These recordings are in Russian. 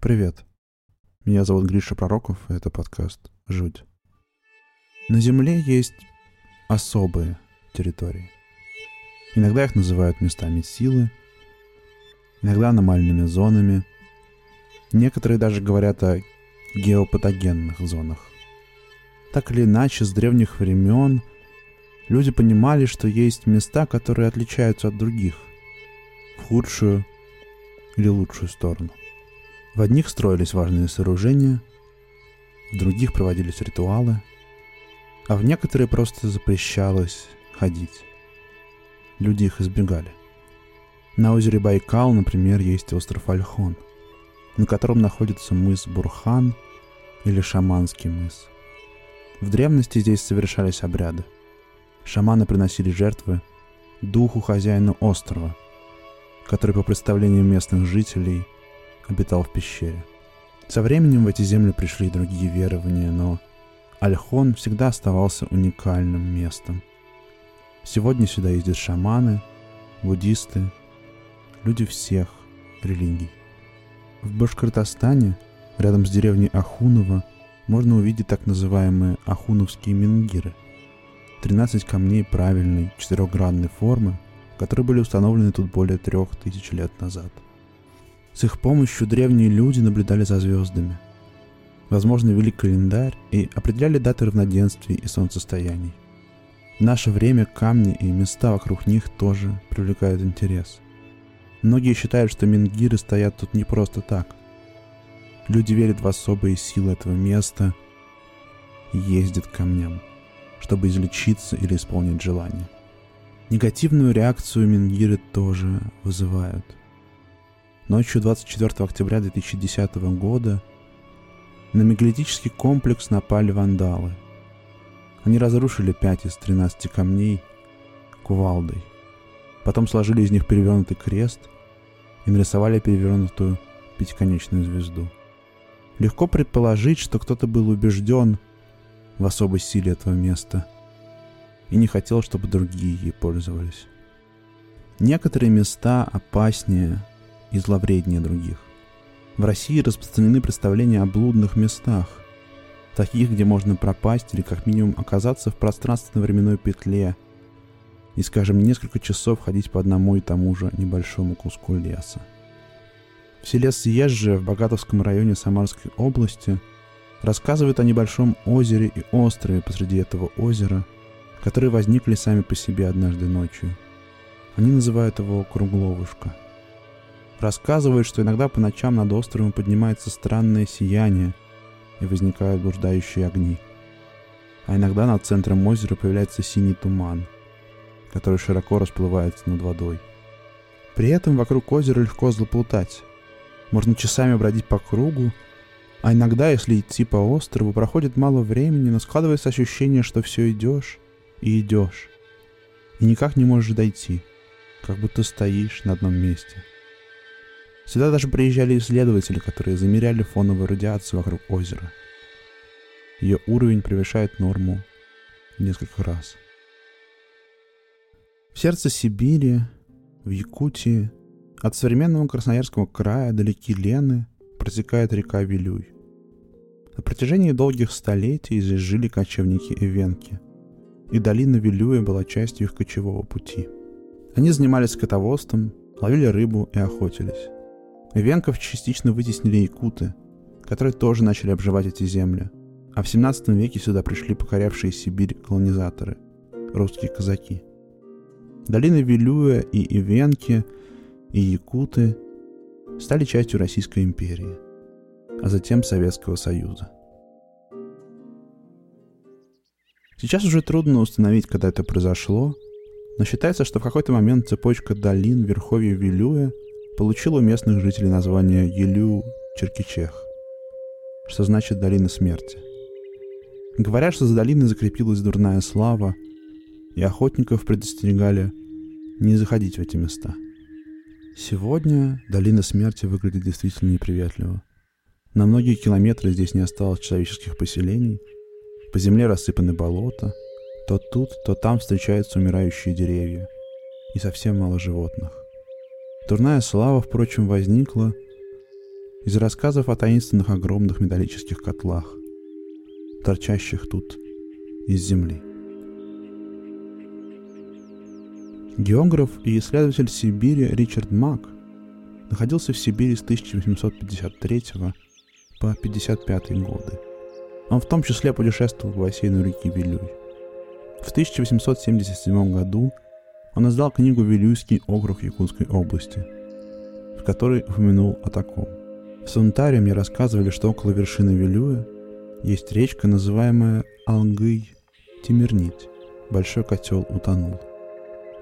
Привет. Меня зовут Гриша Пророков, и это подкаст «Жуть». На Земле есть особые территории. Иногда их называют местами силы, иногда аномальными зонами. Некоторые даже говорят о геопатогенных зонах. Так или иначе, с древних времен люди понимали, что есть места, которые отличаются от других в худшую или лучшую сторону. В одних строились важные сооружения, в других проводились ритуалы, а в некоторые просто запрещалось ходить. Люди их избегали. На озере Байкал, например, есть остров Альхон, на котором находится мыс Бурхан или Шаманский мыс. В древности здесь совершались обряды. Шаманы приносили жертвы духу хозяина острова, который по представлениям местных жителей – обитал в пещере. Со временем в эти земли пришли и другие верования, но Альхон всегда оставался уникальным местом. Сегодня сюда ездят шаманы, буддисты, люди всех религий. В Башкортостане, рядом с деревней Ахунова, можно увидеть так называемые ахуновские мингиры. 13 камней правильной четырехгранной формы, которые были установлены тут более трех тысяч лет назад – с их помощью древние люди наблюдали за звездами. Возможно, вели календарь и определяли даты равноденствий и солнцестояний. В наше время камни и места вокруг них тоже привлекают интерес. Многие считают, что мингиры стоят тут не просто так. Люди верят в особые силы этого места и ездят к камням, чтобы излечиться или исполнить желание. Негативную реакцию мингиры тоже вызывают – Ночью 24 октября 2010 года на мегалитический комплекс напали вандалы. Они разрушили 5 из 13 камней кувалдой. Потом сложили из них перевернутый крест и нарисовали перевернутую пятиконечную звезду. Легко предположить, что кто-то был убежден в особой силе этого места и не хотел, чтобы другие ей пользовались. Некоторые места опаснее и зловреднее других. В России распространены представления о блудных местах, таких, где можно пропасть или как минимум оказаться в пространственно-временной петле и, скажем, несколько часов ходить по одному и тому же небольшому куску леса. В селе Съезжие в Богатовском районе Самарской области рассказывают о небольшом озере и острове посреди этого озера, которые возникли сами по себе однажды ночью. Они называют его Кругловушка – Рассказывают, что иногда по ночам над островом поднимается странное сияние и возникают блуждающие огни. А иногда над центром озера появляется синий туман, который широко расплывается над водой. При этом вокруг озера легко заплутать. Можно часами бродить по кругу, а иногда, если идти по острову, проходит мало времени, но складывается ощущение, что все идешь и идешь. И никак не можешь дойти, как будто стоишь на одном месте. Сюда даже приезжали исследователи, которые замеряли фоновую радиацию вокруг озера. Ее уровень превышает норму несколько раз. В сердце Сибири, в Якутии, от современного Красноярского края далеки Лены протекает река Вилюй. На протяжении долгих столетий здесь жили кочевники Эвенки, и долина Вилюя была частью их кочевого пути. Они занимались скотоводством, ловили рыбу и охотились. Венков частично вытеснили якуты, которые тоже начали обживать эти земли. А в 17 веке сюда пришли покорявшие Сибирь колонизаторы – русские казаки. Долины Вилюя и Ивенки и якуты стали частью Российской империи, а затем Советского Союза. Сейчас уже трудно установить, когда это произошло, но считается, что в какой-то момент цепочка долин Верховья Вилюя – получил у местных жителей название Елю-Черкичех, что значит «долина смерти». Говорят, что за долиной закрепилась дурная слава, и охотников предостерегали не заходить в эти места. Сегодня долина смерти выглядит действительно неприветливо. На многие километры здесь не осталось человеческих поселений, по земле рассыпаны болота, то тут, то там встречаются умирающие деревья, и совсем мало животных. Дурная слава, впрочем, возникла из рассказов о таинственных огромных металлических котлах, торчащих тут из земли. Географ и исследователь Сибири Ричард Мак находился в Сибири с 1853 по 1955 годы. Он в том числе путешествовал по бассейну реки Вилюй. В 1877 году он издал книгу «Вилюйский округ Якутской области», в которой упомянул о таком. В Сунтаре мне рассказывали, что около вершины Вилюя есть речка, называемая Алгый-Тимирнить. Большой котел утонул.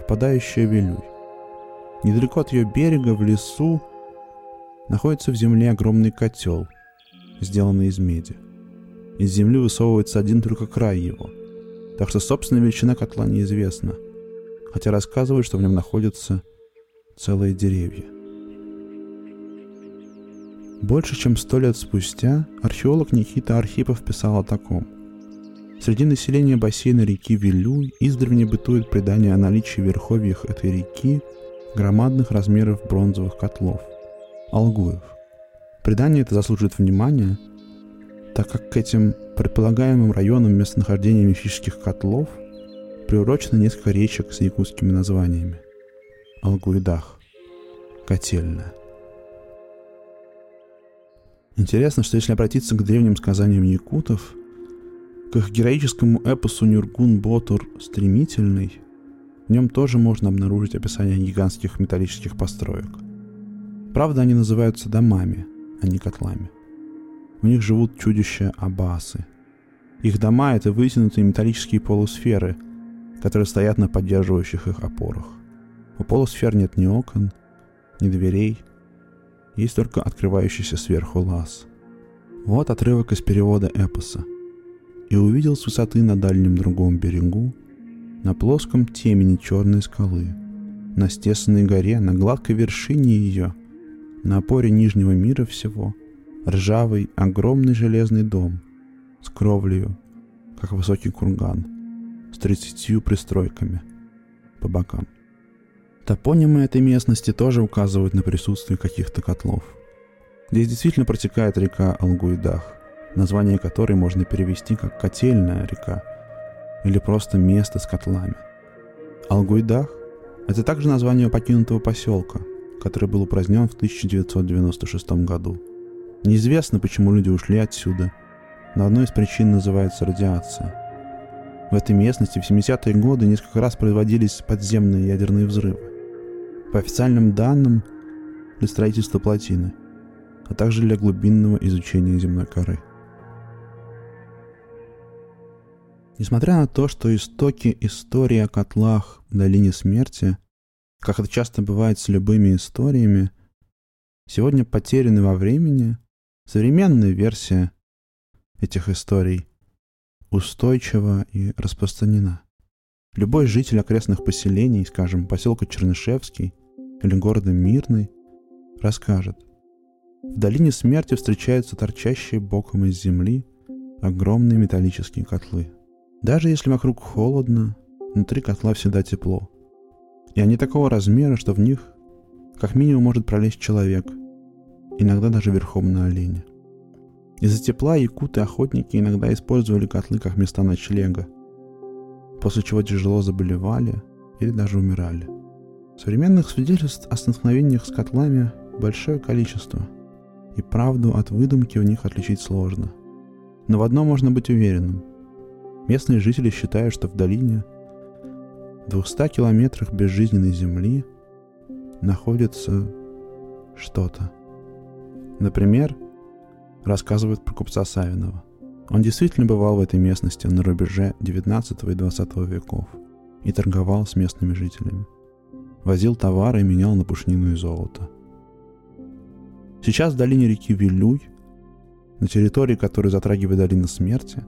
Впадающая в Вилюй. Недалеко от ее берега, в лесу, находится в земле огромный котел, сделанный из меди. Из земли высовывается один только край его, так что собственная величина котла неизвестна, хотя рассказывают, что в нем находятся целые деревья. Больше чем сто лет спустя археолог Никита Архипов писал о таком. Среди населения бассейна реки Вилюй издревле бытует предание о наличии в верховьях этой реки громадных размеров бронзовых котлов – алгуев. Предание это заслуживает внимания, так как к этим предполагаемым районам местонахождения мифических котлов приурочено несколько речек с якутскими названиями. Алгуидах, Котельная. Интересно, что если обратиться к древним сказаниям якутов, к их героическому эпосу Нюргун Ботур «Стремительный», в нем тоже можно обнаружить описание гигантских металлических построек. Правда, они называются домами, а не котлами. В них живут чудища Абасы. Их дома — это вытянутые металлические полусферы, которые стоят на поддерживающих их опорах. У полусфер нет ни окон, ни дверей, есть только открывающийся сверху лаз. Вот отрывок из перевода эпоса. «И увидел с высоты на дальнем другом берегу, на плоском темени черной скалы, на стесанной горе, на гладкой вершине ее, на опоре нижнего мира всего, ржавый, огромный железный дом с кровлею, как высокий курган, с тридцатью пристройками по бокам. Топонимы этой местности тоже указывают на присутствие каких-то котлов. Здесь действительно протекает река Алгуидах, название которой можно перевести как «котельная река» или просто «место с котлами». Алгуидах – это также название покинутого поселка, который был упразднен в 1996 году. Неизвестно, почему люди ушли отсюда, но одной из причин называется радиация. В этой местности в 70-е годы несколько раз производились подземные ядерные взрывы по официальным данным для строительства плотины, а также для глубинного изучения земной коры. Несмотря на то, что истоки истории о котлах в долине смерти, как это часто бывает с любыми историями, сегодня потеряны во времени, современная версия этих историй устойчива и распространена. Любой житель окрестных поселений, скажем, поселка Чернышевский или города Мирный, расскажет. В долине смерти встречаются торчащие боком из земли огромные металлические котлы. Даже если вокруг холодно, внутри котла всегда тепло. И они такого размера, что в них как минимум может пролезть человек, иногда даже верхом на олене. Из-за тепла якуты-охотники иногда использовали котлы как места ночлега – после чего тяжело заболевали или даже умирали. Современных свидетельств о столкновениях с котлами большое количество, и правду от выдумки в них отличить сложно. Но в одном можно быть уверенным. Местные жители считают, что в долине, в 200 километрах безжизненной земли, находится что-то. Например, рассказывают про купца Савинова. Он действительно бывал в этой местности на рубеже 19 и 20 веков и торговал с местными жителями. Возил товары и менял на пушнину и золото. Сейчас в долине реки Вилюй, на территории, которую затрагивает долина смерти,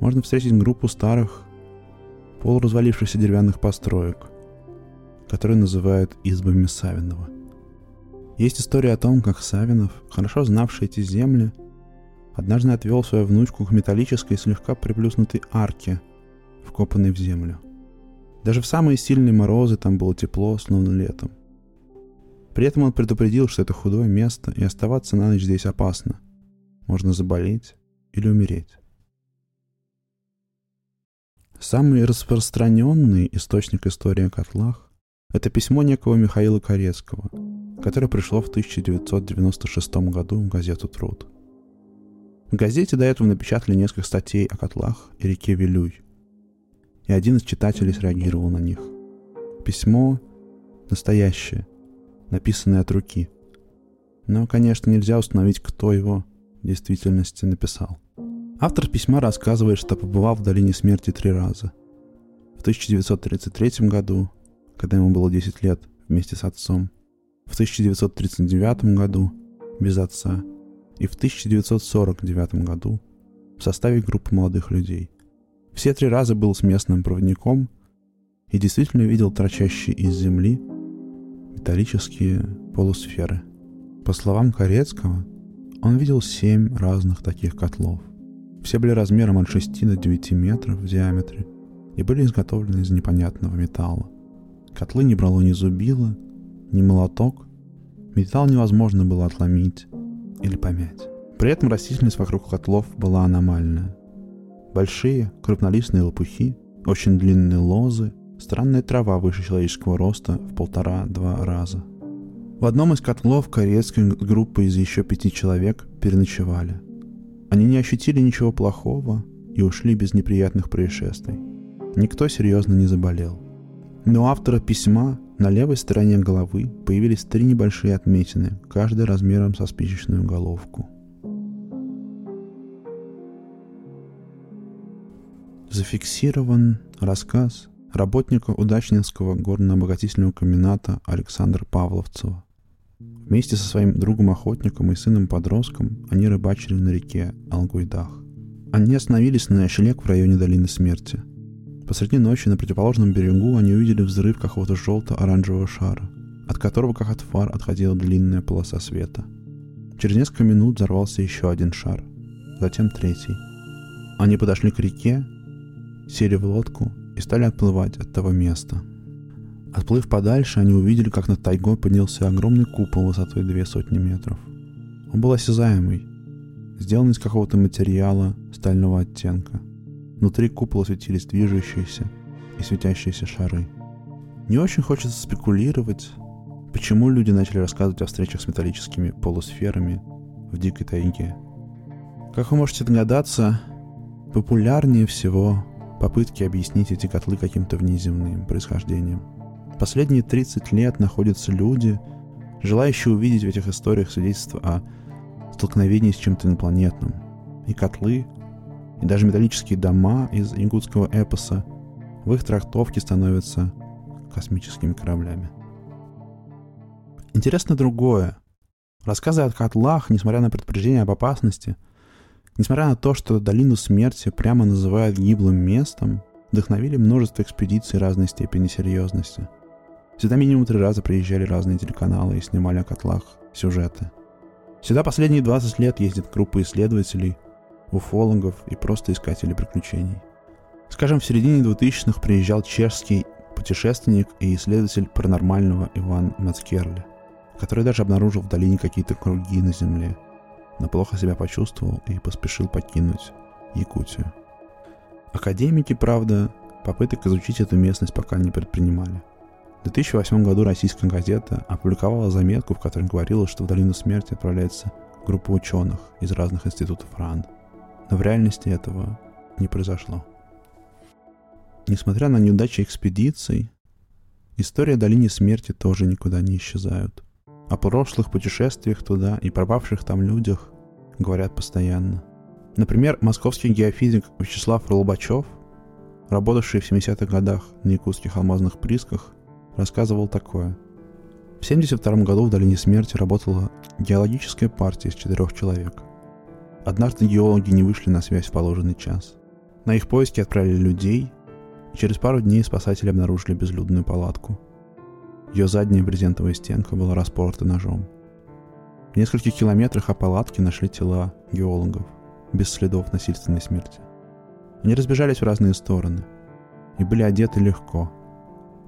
можно встретить группу старых, полуразвалившихся деревянных построек, которые называют избами Савинова. Есть история о том, как Савинов, хорошо знавший эти земли, однажды отвел свою внучку к металлической слегка приплюснутой арке, вкопанной в землю. Даже в самые сильные морозы там было тепло, словно летом. При этом он предупредил, что это худое место, и оставаться на ночь здесь опасно. Можно заболеть или умереть. Самый распространенный источник истории о котлах – это письмо некого Михаила Корецкого, которое пришло в 1996 году в газету «Труд». В газете до этого напечатали несколько статей о котлах и реке Вилюй, и один из читателей среагировал на них. Письмо настоящее, написанное от руки. Но, конечно, нельзя установить, кто его в действительности написал. Автор письма рассказывает, что побывал в долине смерти три раза. В 1933 году, когда ему было 10 лет, вместе с отцом. В 1939 году, без отца. И в 1949 году, в составе группы молодых людей. Все три раза был с местным проводником и действительно видел торчащие из земли металлические полусферы. По словам Корецкого, он видел семь разных таких котлов. Все были размером от 6 до 9 метров в диаметре и были изготовлены из непонятного металла. Котлы не брало ни зубило, ни молоток. Металл невозможно было отломить или помять. При этом растительность вокруг котлов была аномальная. Большие, крупнолистные лопухи, очень длинные лозы, странная трава выше человеческого роста в полтора-два раза. В одном из котлов корейской группы из еще пяти человек переночевали. Они не ощутили ничего плохого и ушли без неприятных происшествий. Никто серьезно не заболел. Но у автора письма на левой стороне головы появились три небольшие отметины, каждая размером со спичечную головку. зафиксирован рассказ работника Удачнинского горно-обогатительного комбината Александра Павловцева. Вместе со своим другом-охотником и сыном-подростком они рыбачили на реке Алгуйдах. Они остановились на ночлег в районе Долины Смерти. Посреди ночи на противоположном берегу они увидели взрыв какого-то желто-оранжевого шара, от которого, как от фар, отходила длинная полоса света. Через несколько минут взорвался еще один шар, затем третий. Они подошли к реке сели в лодку и стали отплывать от того места. Отплыв подальше, они увидели, как над тайгой поднялся огромный купол высотой две сотни метров. Он был осязаемый, сделан из какого-то материала стального оттенка. Внутри купола светились движущиеся и светящиеся шары. Не очень хочется спекулировать, почему люди начали рассказывать о встречах с металлическими полусферами в дикой тайге. Как вы можете догадаться, популярнее всего попытки объяснить эти котлы каким-то внеземным происхождением. Последние 30 лет находятся люди, желающие увидеть в этих историях свидетельства о столкновении с чем-то инопланетным. И котлы, и даже металлические дома из ингутского эпоса в их трактовке становятся космическими кораблями. Интересно другое. Рассказы о котлах, несмотря на предупреждение об опасности – Несмотря на то, что долину смерти прямо называют гиблым местом, вдохновили множество экспедиций разной степени серьезности. Сюда минимум три раза приезжали разные телеканалы и снимали о котлах сюжеты. Сюда последние 20 лет ездят группы исследователей, уфологов и просто искателей приключений. Скажем, в середине 2000-х приезжал чешский путешественник и исследователь паранормального Иван Мацкерли, который даже обнаружил в долине какие-то круги на Земле – но плохо себя почувствовал и поспешил покинуть Якутию. Академики, правда, попыток изучить эту местность пока не предпринимали. В 2008 году российская газета опубликовала заметку, в которой говорилось, что в Долину Смерти отправляется группа ученых из разных институтов РАН. Но в реальности этого не произошло. Несмотря на неудачи экспедиций, история Долины Смерти тоже никуда не исчезают. О прошлых путешествиях туда и пропавших там людях говорят постоянно. Например, московский геофизик Вячеслав Ролбачев, работавший в 70-х годах на якутских алмазных присках, рассказывал такое. В 1972 году в Долине Смерти работала геологическая партия из четырех человек. Однажды геологи не вышли на связь в положенный час. На их поиски отправили людей, и через пару дней спасатели обнаружили безлюдную палатку – ее задняя брезентовая стенка была распорта ножом. В нескольких километрах от палатки нашли тела геологов, без следов насильственной смерти. Они разбежались в разные стороны и были одеты легко,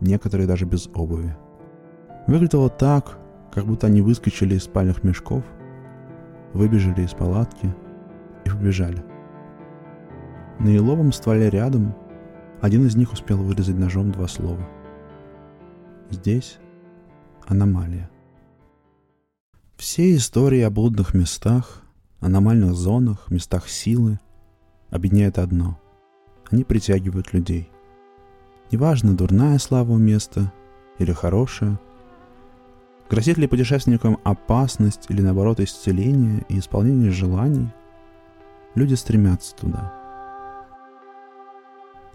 некоторые даже без обуви. Выглядело так, как будто они выскочили из спальных мешков, выбежали из палатки и побежали. На еловом стволе рядом один из них успел вырезать ножом два слова. Здесь аномалия. Все истории о блудных местах, аномальных зонах, местах силы объединяет одно. Они притягивают людей. Неважно, дурная слава у места или хорошая, грозит ли путешественникам опасность или наоборот исцеление и исполнение желаний, люди стремятся туда.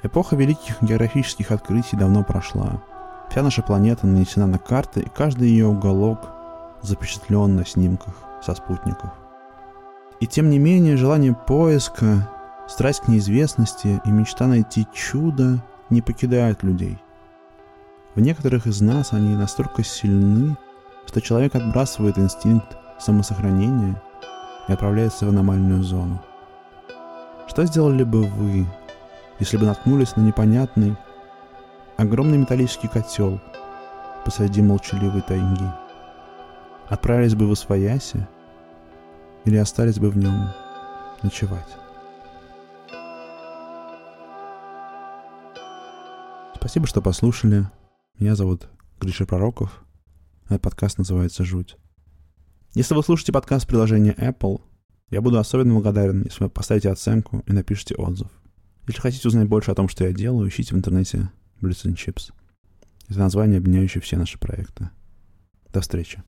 Эпоха великих географических открытий давно прошла. Вся наша планета нанесена на карты, и каждый ее уголок запечатлен на снимках со спутников. И тем не менее, желание поиска, страсть к неизвестности и мечта найти чудо не покидают людей. В некоторых из нас они настолько сильны, что человек отбрасывает инстинкт самосохранения и отправляется в аномальную зону. Что сделали бы вы, если бы наткнулись на непонятный, огромный металлический котел посреди молчаливой тайги? Отправились бы в Освояси или остались бы в нем ночевать? Спасибо, что послушали. Меня зовут Гриша Пророков. Этот подкаст называется «Жуть». Если вы слушаете подкаст в приложении Apple, я буду особенно благодарен, если вы поставите оценку и напишите отзыв. Если хотите узнать больше о том, что я делаю, ищите в интернете Blitz and Chips. Это название, объединяющее все наши проекты. До встречи.